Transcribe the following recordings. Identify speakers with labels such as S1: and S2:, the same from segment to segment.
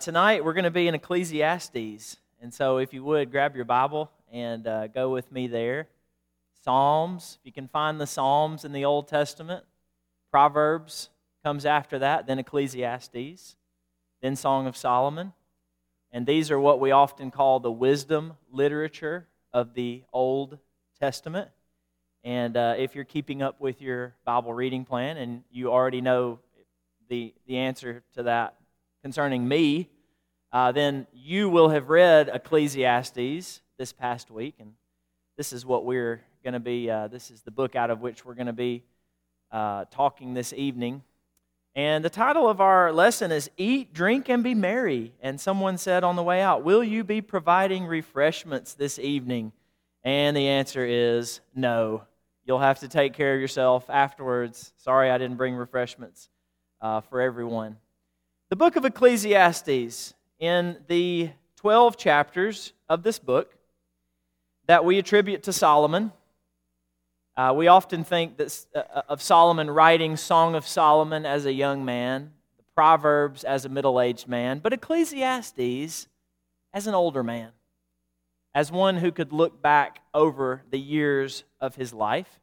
S1: Tonight we're going to be in Ecclesiastes. And so if you would, grab your Bible and uh, go with me there. Psalms, if you can find the Psalms in the Old Testament. Proverbs comes after that, then Ecclesiastes, then Song of Solomon. And these are what we often call the wisdom literature of the Old Testament. And uh, if you're keeping up with your Bible reading plan and you already know the, the answer to that concerning me, uh, then you will have read Ecclesiastes this past week. And this is what we're going to be, uh, this is the book out of which we're going to be uh, talking this evening. And the title of our lesson is Eat, Drink, and Be Merry. And someone said on the way out, Will you be providing refreshments this evening? And the answer is no. You'll have to take care of yourself afterwards. Sorry I didn't bring refreshments uh, for everyone. The book of Ecclesiastes, in the 12 chapters of this book that we attribute to Solomon, uh, we often think that, uh, of Solomon writing Song of Solomon as a young man, the Proverbs as a middle aged man, but Ecclesiastes as an older man, as one who could look back over the years of his life,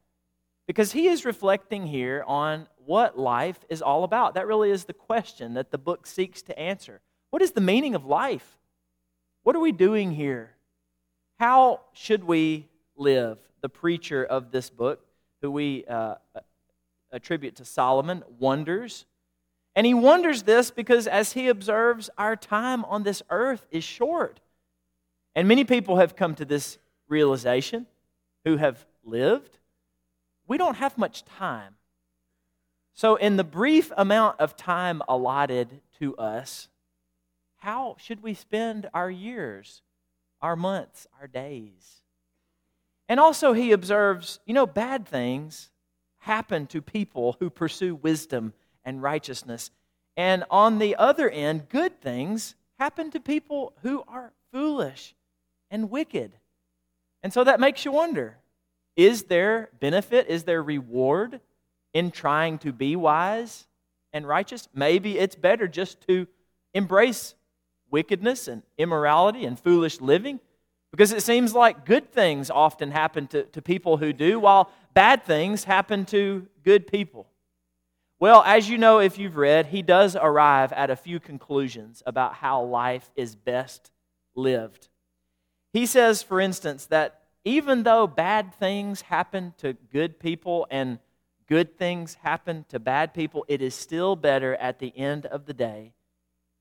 S1: because he is reflecting here on what life is all about. That really is the question that the book seeks to answer. What is the meaning of life? What are we doing here? How should we live? The preacher of this book, who we uh, attribute to Solomon, wonders. And he wonders this because as he observes, our time on this earth is short. And many people have come to this realization who have lived. We don't have much time. So, in the brief amount of time allotted to us, how should we spend our years, our months, our days? And also, he observes, you know, bad things happen to people who pursue wisdom and righteousness. And on the other end, good things happen to people who are foolish and wicked. And so that makes you wonder is there benefit? Is there reward in trying to be wise and righteous? Maybe it's better just to embrace wickedness and immorality and foolish living because it seems like good things often happen to, to people who do, while bad things happen to good people. Well, as you know, if you've read, he does arrive at a few conclusions about how life is best lived. He says, for instance, that even though bad things happen to good people and good things happen to bad people, it is still better at the end of the day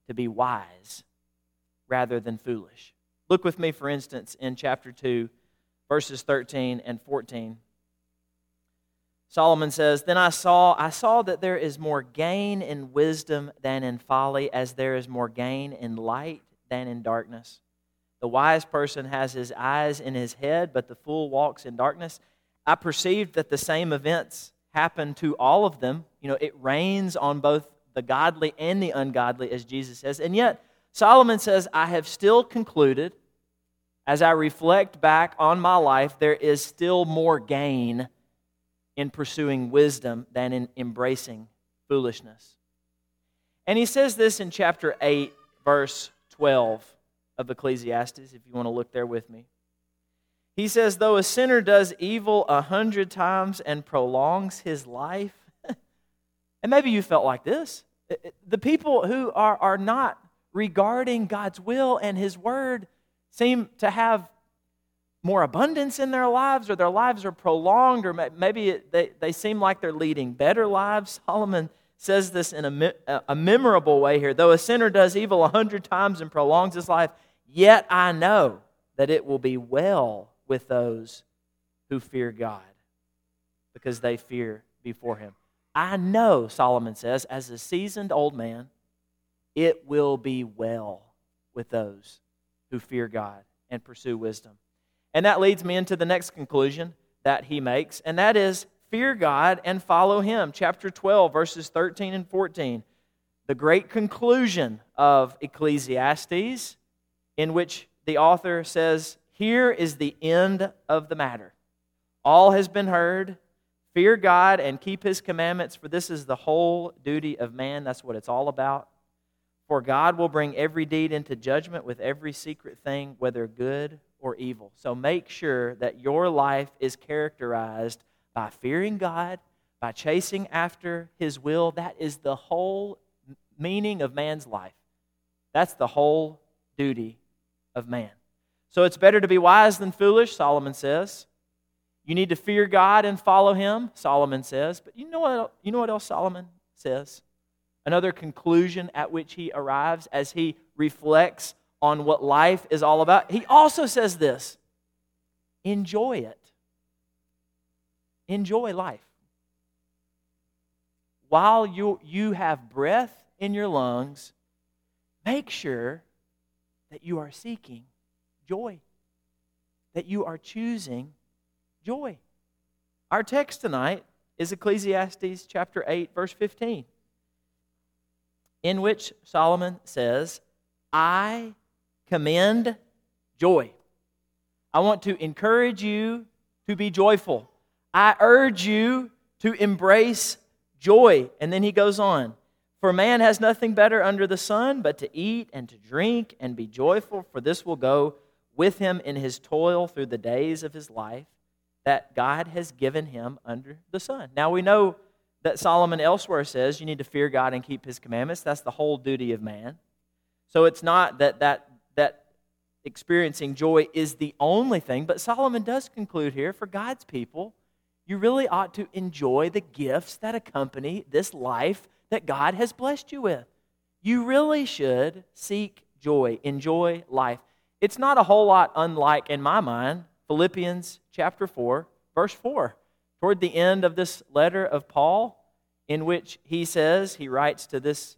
S1: to be wise rather than foolish. Look with me, for instance, in chapter 2, verses 13 and 14. Solomon says, Then I saw, I saw that there is more gain in wisdom than in folly, as there is more gain in light than in darkness. The wise person has his eyes in his head, but the fool walks in darkness. I perceived that the same events happen to all of them. You know, it rains on both the godly and the ungodly, as Jesus says. And yet, Solomon says, I have still concluded, as I reflect back on my life, there is still more gain in pursuing wisdom than in embracing foolishness. And he says this in chapter 8, verse 12 of Ecclesiastes, if you want to look there with me. He says, though a sinner does evil a hundred times and prolongs his life, and maybe you felt like this. The people who are, are not regarding God's will and his word seem to have more abundance in their lives, or their lives are prolonged, or maybe it, they, they seem like they're leading better lives. Solomon says this in a, a memorable way here. Though a sinner does evil a hundred times and prolongs his life, yet I know that it will be well with those who fear God because they fear before him. I know, Solomon says, as a seasoned old man, it will be well with those who fear God and pursue wisdom. And that leads me into the next conclusion that he makes, and that is fear God and follow him. Chapter 12, verses 13 and 14. The great conclusion of Ecclesiastes, in which the author says, here is the end of the matter. All has been heard. Fear God and keep his commandments, for this is the whole duty of man. That's what it's all about. For God will bring every deed into judgment with every secret thing, whether good or evil. So make sure that your life is characterized by fearing God, by chasing after His will. That is the whole meaning of man's life. That's the whole duty of man. So it's better to be wise than foolish, Solomon says. You need to fear God and follow Him, Solomon says. But you know what, you know what else Solomon says? Another conclusion at which he arrives as he reflects on what life is all about. He also says this enjoy it. Enjoy life. While you, you have breath in your lungs, make sure that you are seeking joy, that you are choosing joy. Our text tonight is Ecclesiastes chapter 8, verse 15, in which Solomon says, I commend joy. I want to encourage you to be joyful. I urge you to embrace joy. And then he goes on For man has nothing better under the sun but to eat and to drink and be joyful, for this will go with him in his toil through the days of his life that God has given him under the sun. Now we know that Solomon elsewhere says you need to fear God and keep his commandments. That's the whole duty of man. So it's not that that that experiencing joy is the only thing, but Solomon does conclude here for God's people, you really ought to enjoy the gifts that accompany this life that God has blessed you with. You really should seek joy, enjoy life. It's not a whole lot unlike, in my mind, Philippians chapter 4, verse 4. Toward the end of this letter of Paul, in which he says, he writes to this,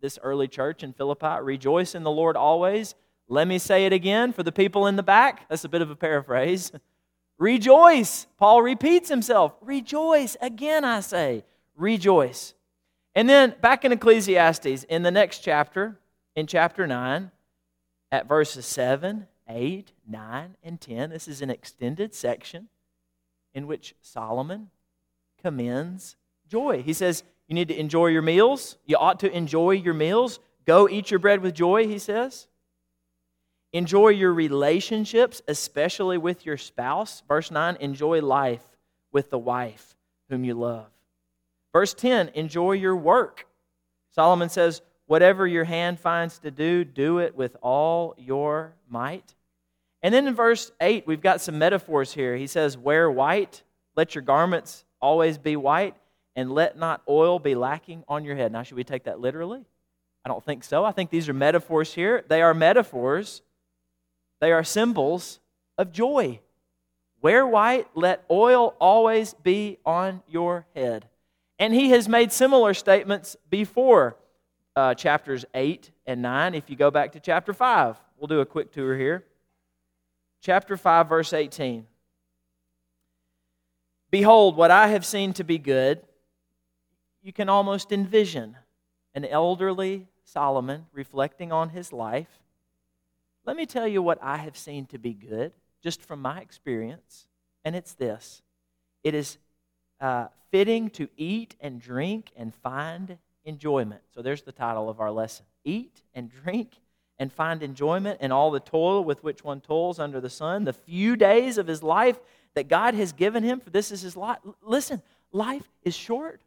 S1: this early church in Philippi, Rejoice in the Lord always. Let me say it again for the people in the back. That's a bit of a paraphrase. Rejoice. Paul repeats himself. Rejoice. Again, I say, rejoice. And then back in Ecclesiastes, in the next chapter, in chapter 9, at verses 7, 8, 9, and 10, this is an extended section in which Solomon commends joy. He says, You need to enjoy your meals. You ought to enjoy your meals. Go eat your bread with joy, he says. Enjoy your relationships, especially with your spouse. Verse 9, enjoy life with the wife whom you love. Verse 10, enjoy your work. Solomon says, Whatever your hand finds to do, do it with all your might. And then in verse 8, we've got some metaphors here. He says, Wear white, let your garments always be white, and let not oil be lacking on your head. Now, should we take that literally? I don't think so. I think these are metaphors here. They are metaphors they are symbols of joy. Wear white, let oil always be on your head. And he has made similar statements before uh, chapters 8 and 9. If you go back to chapter 5, we'll do a quick tour here. Chapter 5, verse 18. Behold, what I have seen to be good. You can almost envision an elderly Solomon reflecting on his life let me tell you what I have seen to be good, just from my experience, and it's this it is uh, fitting to eat and drink and find enjoyment. So there's the title of our lesson Eat and drink and find enjoyment in all the toil with which one toils under the sun, the few days of his life that God has given him, for this is his life. Listen, life is short.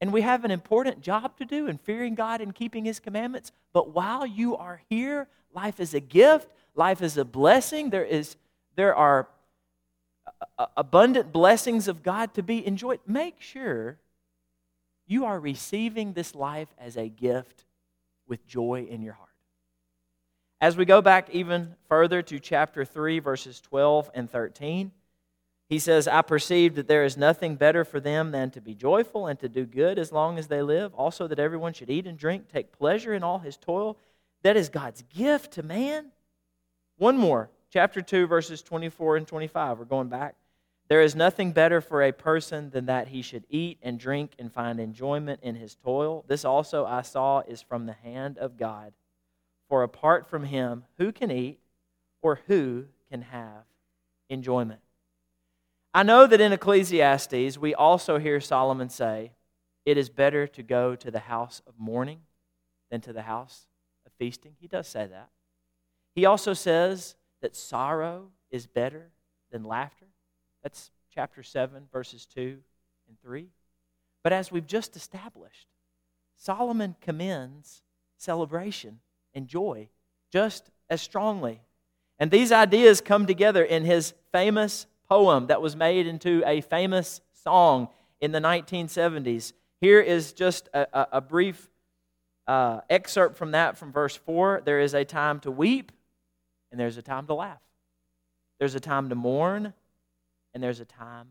S1: And we have an important job to do in fearing God and keeping His commandments. But while you are here, life is a gift, life is a blessing. There, is, there are abundant blessings of God to be enjoyed. Make sure you are receiving this life as a gift with joy in your heart. As we go back even further to chapter 3, verses 12 and 13, he says, I perceive that there is nothing better for them than to be joyful and to do good as long as they live. Also, that everyone should eat and drink, take pleasure in all his toil. That is God's gift to man. One more, chapter 2, verses 24 and 25. We're going back. There is nothing better for a person than that he should eat and drink and find enjoyment in his toil. This also I saw is from the hand of God. For apart from him, who can eat or who can have enjoyment? I know that in Ecclesiastes, we also hear Solomon say, It is better to go to the house of mourning than to the house of feasting. He does say that. He also says that sorrow is better than laughter. That's chapter 7, verses 2 and 3. But as we've just established, Solomon commends celebration and joy just as strongly. And these ideas come together in his famous poem that was made into a famous song in the 1970s. Here is just a, a, a brief uh, excerpt from that from verse 4. There is a time to weep, and there's a time to laugh. There's a time to mourn, and there's a time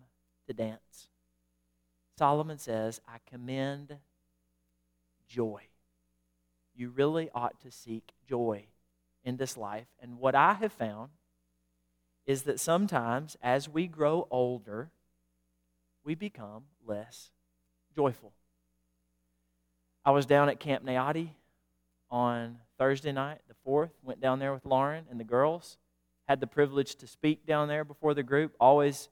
S1: to dance. Solomon says, I commend joy. You really ought to seek joy in this life. And what I have found is that sometimes as we grow older, we become less joyful. I was down at Camp Nayati on Thursday night, the 4th, went down there with Lauren and the girls. Had the privilege to speak down there before the group. Always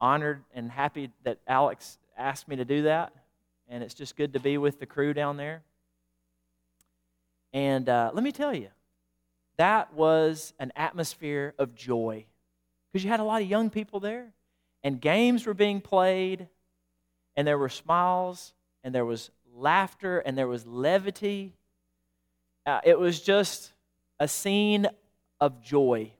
S1: honored and happy that Alex asked me to do that. And it's just good to be with the crew down there. And uh, let me tell you, that was an atmosphere of joy because you had a lot of young people there, and games were being played, and there were smiles, and there was laughter, and there was levity. Uh, it was just a scene of joy.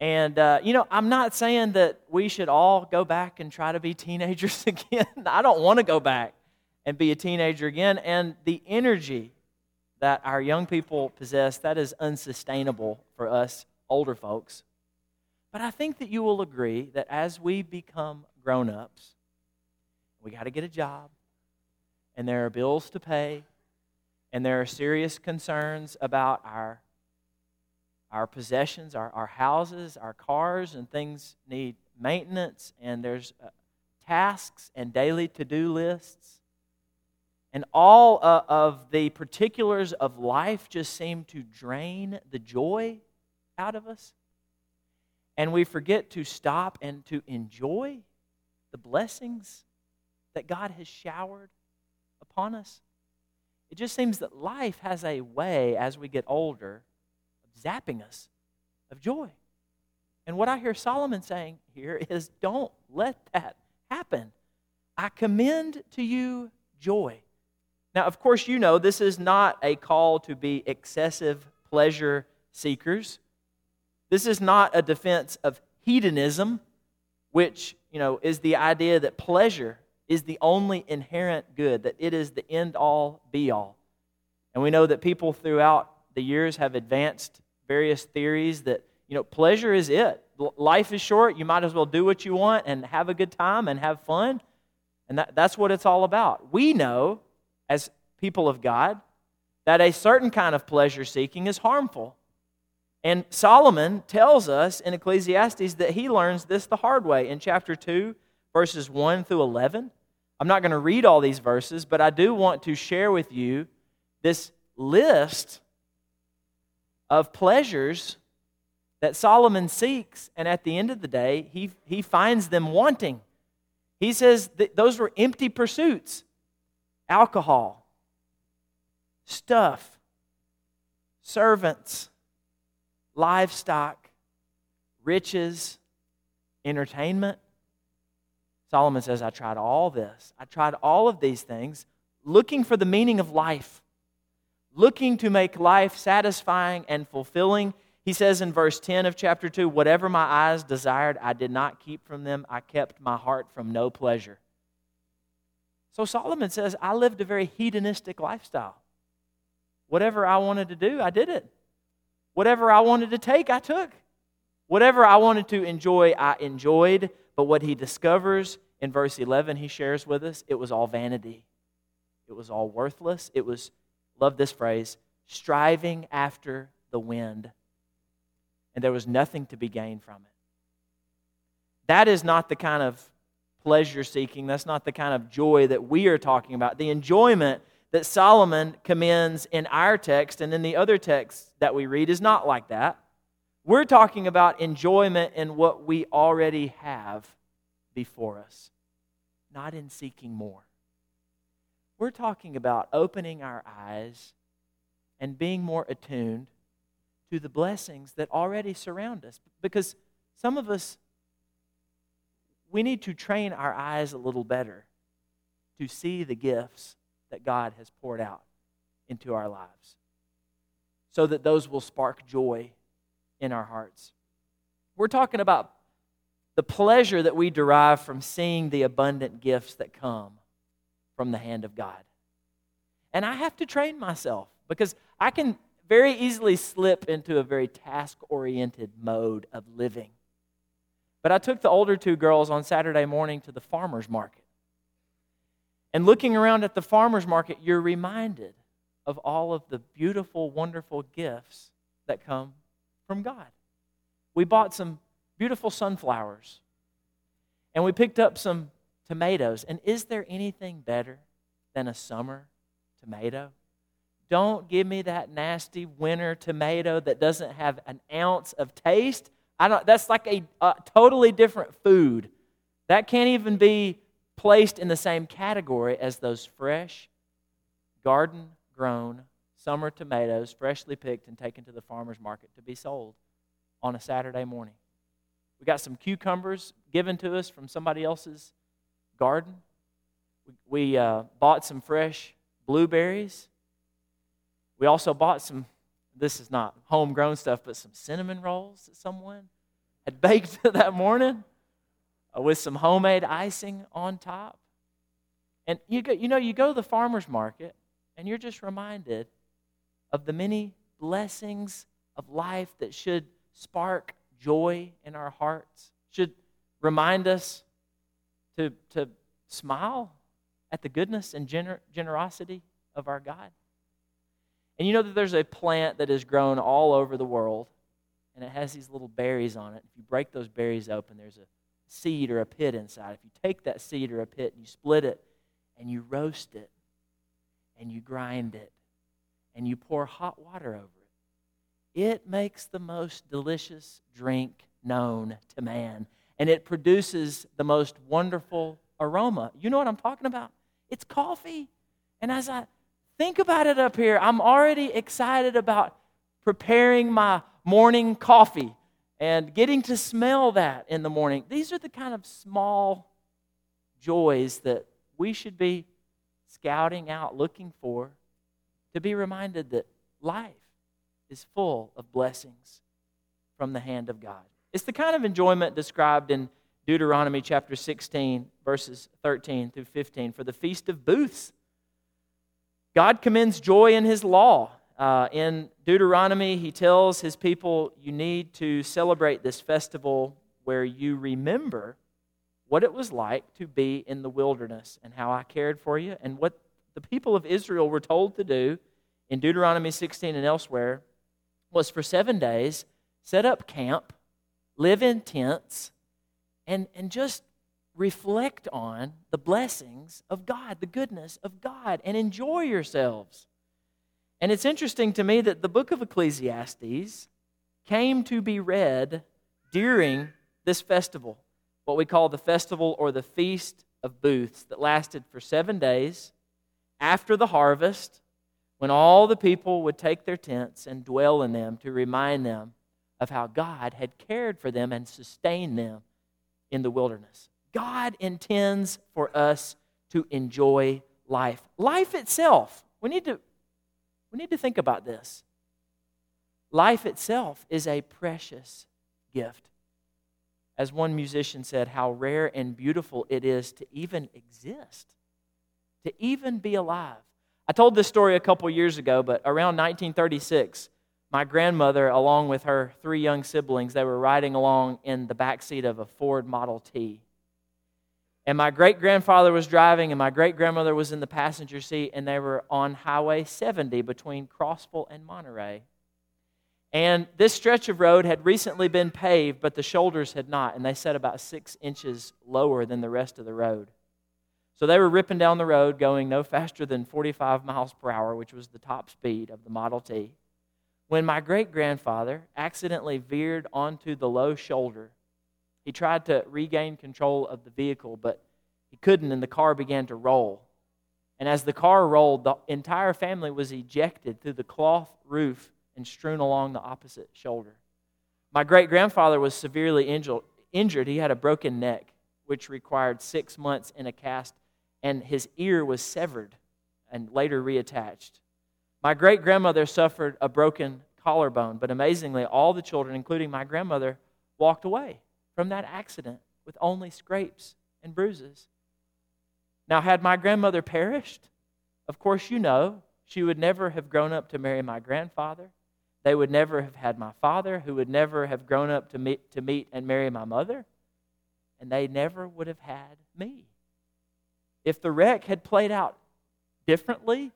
S1: And, uh, you know, I'm not saying that we should all go back and try to be teenagers again. I don't want to go back and be a teenager again. And the energy that our young people possess, that is unsustainable for us older folks. But I think that you will agree that as we become grown ups, we got to get a job, and there are bills to pay, and there are serious concerns about our, our possessions, our, our houses, our cars, and things need maintenance, and there's uh, tasks and daily to do lists. And all uh, of the particulars of life just seem to drain the joy out of us. And we forget to stop and to enjoy the blessings that God has showered upon us. It just seems that life has a way, as we get older, zapping us of joy. And what I hear Solomon saying here is don't let that happen. I commend to you joy. Now, of course, you know this is not a call to be excessive pleasure seekers. This is not a defense of hedonism, which, you know, is the idea that pleasure is the only inherent good, that it is the end all be all. And we know that people throughout the years have advanced various theories that, you know, pleasure is it. Life is short. You might as well do what you want and have a good time and have fun. And that, that's what it's all about. We know as people of God that a certain kind of pleasure seeking is harmful. And Solomon tells us in Ecclesiastes that he learns this the hard way in chapter 2, verses 1 through 11. I'm not going to read all these verses, but I do want to share with you this list of pleasures that Solomon seeks, and at the end of the day, he, he finds them wanting. He says that those were empty pursuits alcohol, stuff, servants, livestock, riches, entertainment. Solomon says, I tried all this. I tried all of these things looking for the meaning of life, looking to make life satisfying and fulfilling. He says in verse 10 of chapter 2 Whatever my eyes desired, I did not keep from them. I kept my heart from no pleasure. So Solomon says, I lived a very hedonistic lifestyle. Whatever I wanted to do, I did it. Whatever I wanted to take, I took. Whatever I wanted to enjoy, I enjoyed. But what he discovers in verse 11, he shares with us, it was all vanity. It was all worthless. It was, love this phrase, striving after the wind. And there was nothing to be gained from it. That is not the kind of pleasure seeking. That's not the kind of joy that we are talking about. The enjoyment that Solomon commends in our text and in the other texts that we read is not like that. We're talking about enjoyment in what we already have before us, not in seeking more. We're talking about opening our eyes and being more attuned to the blessings that already surround us. Because some of us, we need to train our eyes a little better to see the gifts that God has poured out into our lives so that those will spark joy in our hearts. We're talking about the pleasure that we derive from seeing the abundant gifts that come from the hand of God. And I have to train myself because I can very easily slip into a very task oriented mode of living. But I took the older two girls on Saturday morning to the farmer's market. And looking around at the farmer's market, you're reminded of all of the beautiful, wonderful gifts that come from God. We bought some beautiful sunflowers and we picked up some tomatoes. And is there anything better than a summer tomato? Don't give me that nasty winter tomato that doesn't have an ounce of taste. I don't, that's like a, a totally different food. That can't even be placed in the same category as those fresh, garden grown summer tomatoes, freshly picked and taken to the farmer's market to be sold on a Saturday morning. We got some cucumbers given to us from somebody else's garden. We, we uh, bought some fresh blueberries. We also bought some, this is not homegrown stuff, but some cinnamon rolls that someone had baked that morning uh, with some homemade icing on top. And you, go, you know, you go to the farmer's market and you're just reminded of the many blessings of life that should spark joy in our hearts, should remind us to, to smile at the goodness and gener- generosity of our God. And you know that there's a plant that is grown all over the world, and it has these little berries on it. If you break those berries open, there's a seed or a pit inside. If you take that seed or a pit and you split it and you roast it and you grind it and you pour hot water over it, it makes the most delicious drink known to man. And it produces the most wonderful aroma. You know what I'm talking about? It's coffee. And as I think about it up here, I'm already excited about preparing my morning coffee and getting to smell that in the morning. These are the kind of small joys that we should be scouting out, looking for, to be reminded that life is full of blessings from the hand of God. It's the kind of enjoyment described in Deuteronomy chapter 16, verses 13 through 15, for the Feast of Booths. God commends joy in His law. Uh, in Deuteronomy, He tells His people, You need to celebrate this festival where you remember what it was like to be in the wilderness and how I cared for you, and what the people of Israel were told to do in Deuteronomy 16 and elsewhere was for seven days set up camp, live in tents, and, and just reflect on the blessings of God, the goodness of God, and enjoy yourselves. And it's interesting to me that the book of Ecclesiastes came to be read during this festival, what we call the festival or the Feast of Booths, that lasted for seven days after the harvest, when all the people would take their tents and dwell in them to remind them of how God had cared for them and sustained them in the wilderness. God intends for us to enjoy life. Life itself, we need to, we need to think about this. Life itself is a precious gift. As one musician said, how rare and beautiful it is to even exist, to even be alive. I told this story a couple years ago, but around 1936, my grandmother, along with her three young siblings, they were riding along in the back seat of a Ford Model T. And my great grandfather was driving, and my great grandmother was in the passenger seat, and they were on Highway 70 between Crossville and Monterey. And this stretch of road had recently been paved, but the shoulders had not, and they set about six inches lower than the rest of the road. So they were ripping down the road, going no faster than 45 miles per hour, which was the top speed of the Model T when my great grandfather accidentally veered onto the low shoulder. He tried to regain control of the vehicle, but he couldn't, and the car began to roll. And as the car rolled, the entire family was ejected through the cloth roof and strewn along the opposite shoulder. My great grandfather was severely injured. He had a broken neck, which required six months in a cast, and his ear was severed and later reattached. My great grandmother suffered a broken collarbone, but amazingly, all the children, including my grandmother, walked away from that accident with only scrapes and bruises. Now, had my grandmother perished, of course, you know, she would never have grown up to marry my grandfather. They would never have had my father, who would never have grown up to meet, to meet and marry my mother. And they never would have had me. If the wreck had played out differently,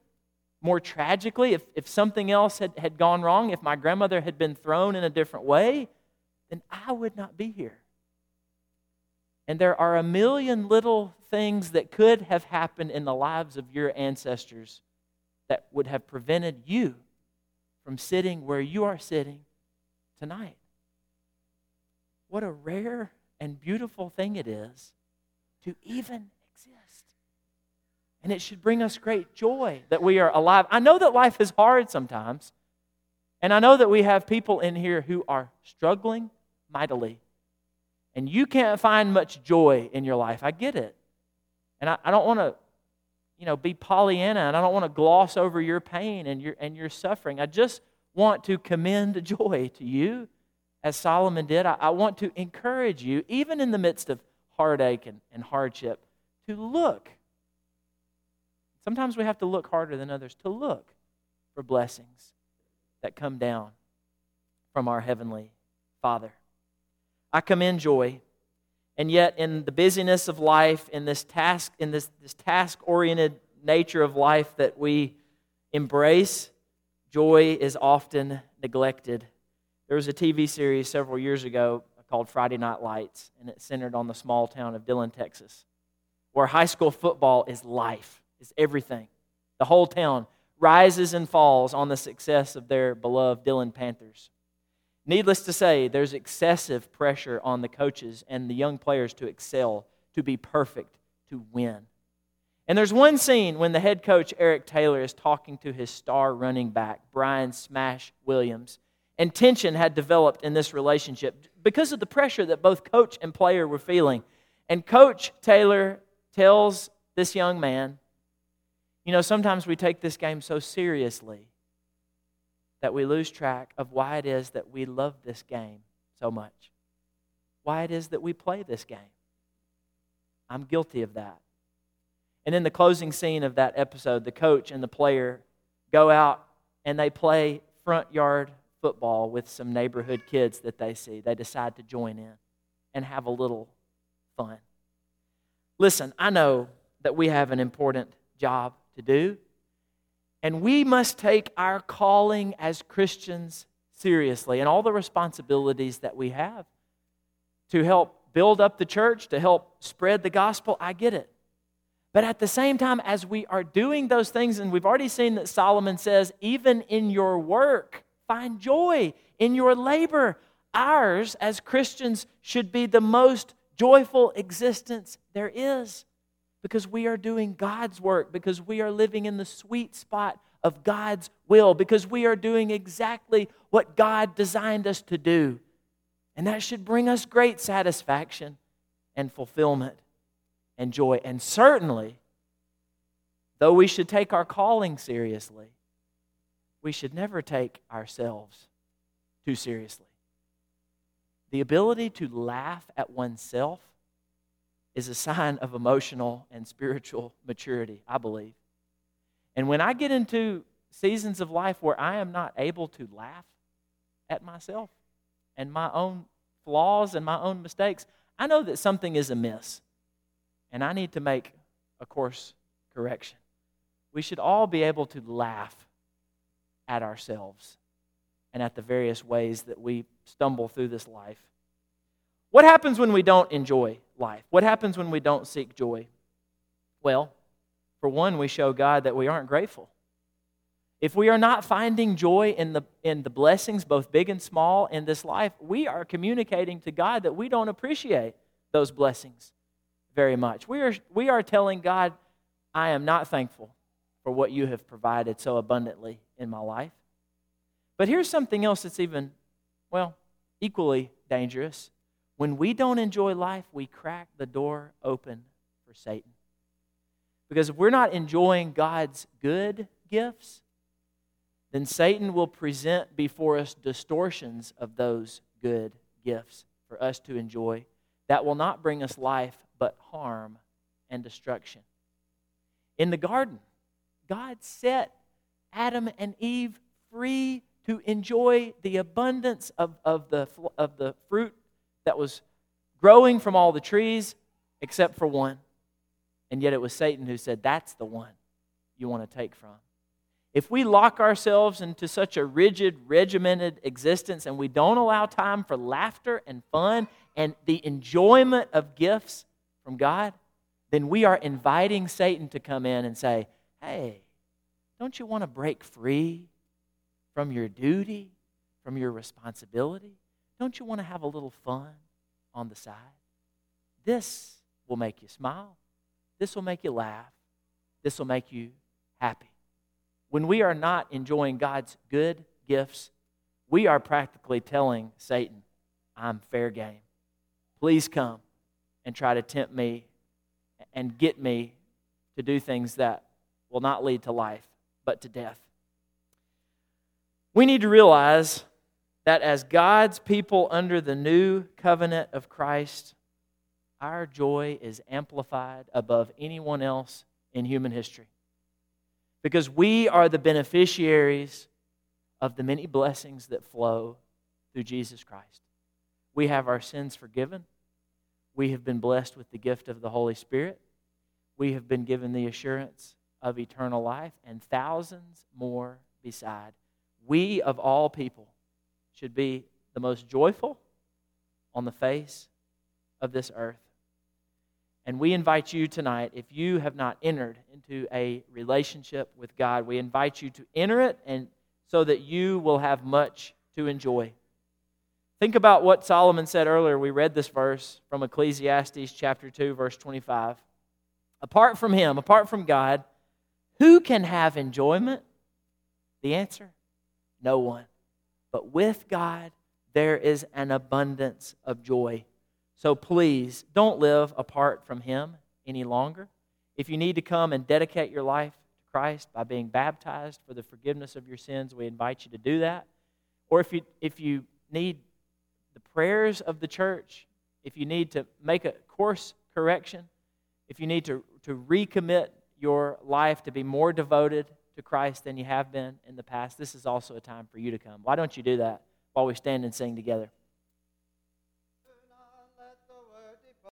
S1: more tragically, if, if something else had, had gone wrong, if my grandmother had been thrown in a different way, then I would not be here. And there are a million little things that could have happened in the lives of your ancestors that would have prevented you from sitting where you are sitting tonight. What a rare and beautiful thing it is to even exist. And it should bring us great joy that we are alive. I know that life is hard sometimes. And I know that we have people in here who are struggling mightily. And you can't find much joy in your life. I get it. And I, I don't want to, you know, be Pollyanna and I don't want to gloss over your pain and your and your suffering. I just want to commend joy to you, as Solomon did. I, I want to encourage you, even in the midst of heartache and, and hardship, to look. Sometimes we have to look harder than others, to look for blessings that come down from our Heavenly Father. I commend joy. And yet, in the busyness of life, in this task, in this, this task-oriented nature of life that we embrace, joy is often neglected. There was a TV series several years ago called Friday Night Lights, and it centered on the small town of Dillon, Texas, where high school football is life, is everything. The whole town rises and falls on the success of their beloved Dillon Panthers. Needless to say, there's excessive pressure on the coaches and the young players to excel, to be perfect, to win. And there's one scene when the head coach, Eric Taylor, is talking to his star running back, Brian Smash Williams. And tension had developed in this relationship because of the pressure that both coach and player were feeling. And Coach Taylor tells this young man, You know, sometimes we take this game so seriously that we lose track of why it is that we love this game so much, why it is that we play this game. I'm guilty of that. And in the closing scene of that episode, the coach and the player go out and they play front yard football with some neighborhood kids that they see. They decide to join in and have a little fun. Listen, I know that we have an important job to do, and we must take our calling as Christians seriously and all the responsibilities that we have to help build up the church, to help spread the gospel. I get it. But at the same time, as we are doing those things, and we've already seen that Solomon says, even in your work, find joy in your labor. Ours as Christians should be the most joyful existence there is because we are doing God's work, because we are living in the sweet spot of God's will, because we are doing exactly what God designed us to do. And that should bring us great satisfaction and fulfillment and joy. And certainly, though we should take our calling seriously, we should never take ourselves too seriously. The ability to laugh at oneself is a sign of emotional and spiritual maturity, I believe. And when I get into seasons of life where I am not able to laugh at myself and my own flaws and my own mistakes, I know that something is amiss. And I need to make a course correction. We should all be able to laugh at ourselves and at the various ways that we stumble through this life. What happens when we don't enjoy life? What happens when we don't seek joy? Well, for one, we show God that we aren't grateful. If we are not finding joy in the, in the blessings, both big and small, in this life, we are communicating to God that we don't appreciate those blessings very much. We are, we are telling God, I am not thankful for what you have provided so abundantly in my life. But here's something else that's even, well, equally dangerous. When we don't enjoy life, we crack the door open for Satan. Because if we're not enjoying God's good gifts, then Satan will present before us distortions of those good gifts for us to enjoy that will not bring us life but harm and destruction. In the garden, God set Adam and Eve free to enjoy the abundance of, of, the, of the fruit that was growing from all the trees except for one. And yet it was Satan who said, That's the one you want to take from. If we lock ourselves into such a rigid, regimented existence and we don't allow time for laughter and fun and the enjoyment of gifts from God, then we are inviting Satan to come in and say, Hey, don't you want to break free from your duty, from your responsibility? Don't you want to have a little fun on the side? This will make you smile. This will make you laugh. This will make you happy. When we are not enjoying God's good gifts, we are practically telling Satan, I'm fair game. Please come and try to tempt me and get me to do things that will not lead to life, but to death. We need to realize that as God's people under the new covenant of Christ, our joy is amplified above anyone else in human history. Because we are the beneficiaries of the many blessings that flow through Jesus Christ. We have our sins forgiven. We have been blessed with the gift of the Holy Spirit. We have been given the assurance of eternal life and thousands more beside. We, of all people, should be the most joyful on the face of this earth. And we invite you tonight, if you have not entered into a relationship with God, we invite you to enter it and so that you will have much to enjoy. Think about what Solomon said earlier. We read this verse from Ecclesiastes chapter 2 verse 25. Apart from him, apart from God, who can have enjoyment? The answer, no one. But with God, there is an abundance of joy. So please don't live apart from Him any longer. If you need to come and dedicate your life to Christ by being baptized for the forgiveness of your sins, we invite you to do that. Or if you, if you need the prayers of the church, if you need to make a course correction, if you need to, to recommit your life to be more devoted to Christ than you have been in the past, this is also a time for you to come. Why don't you do that while we stand and sing together?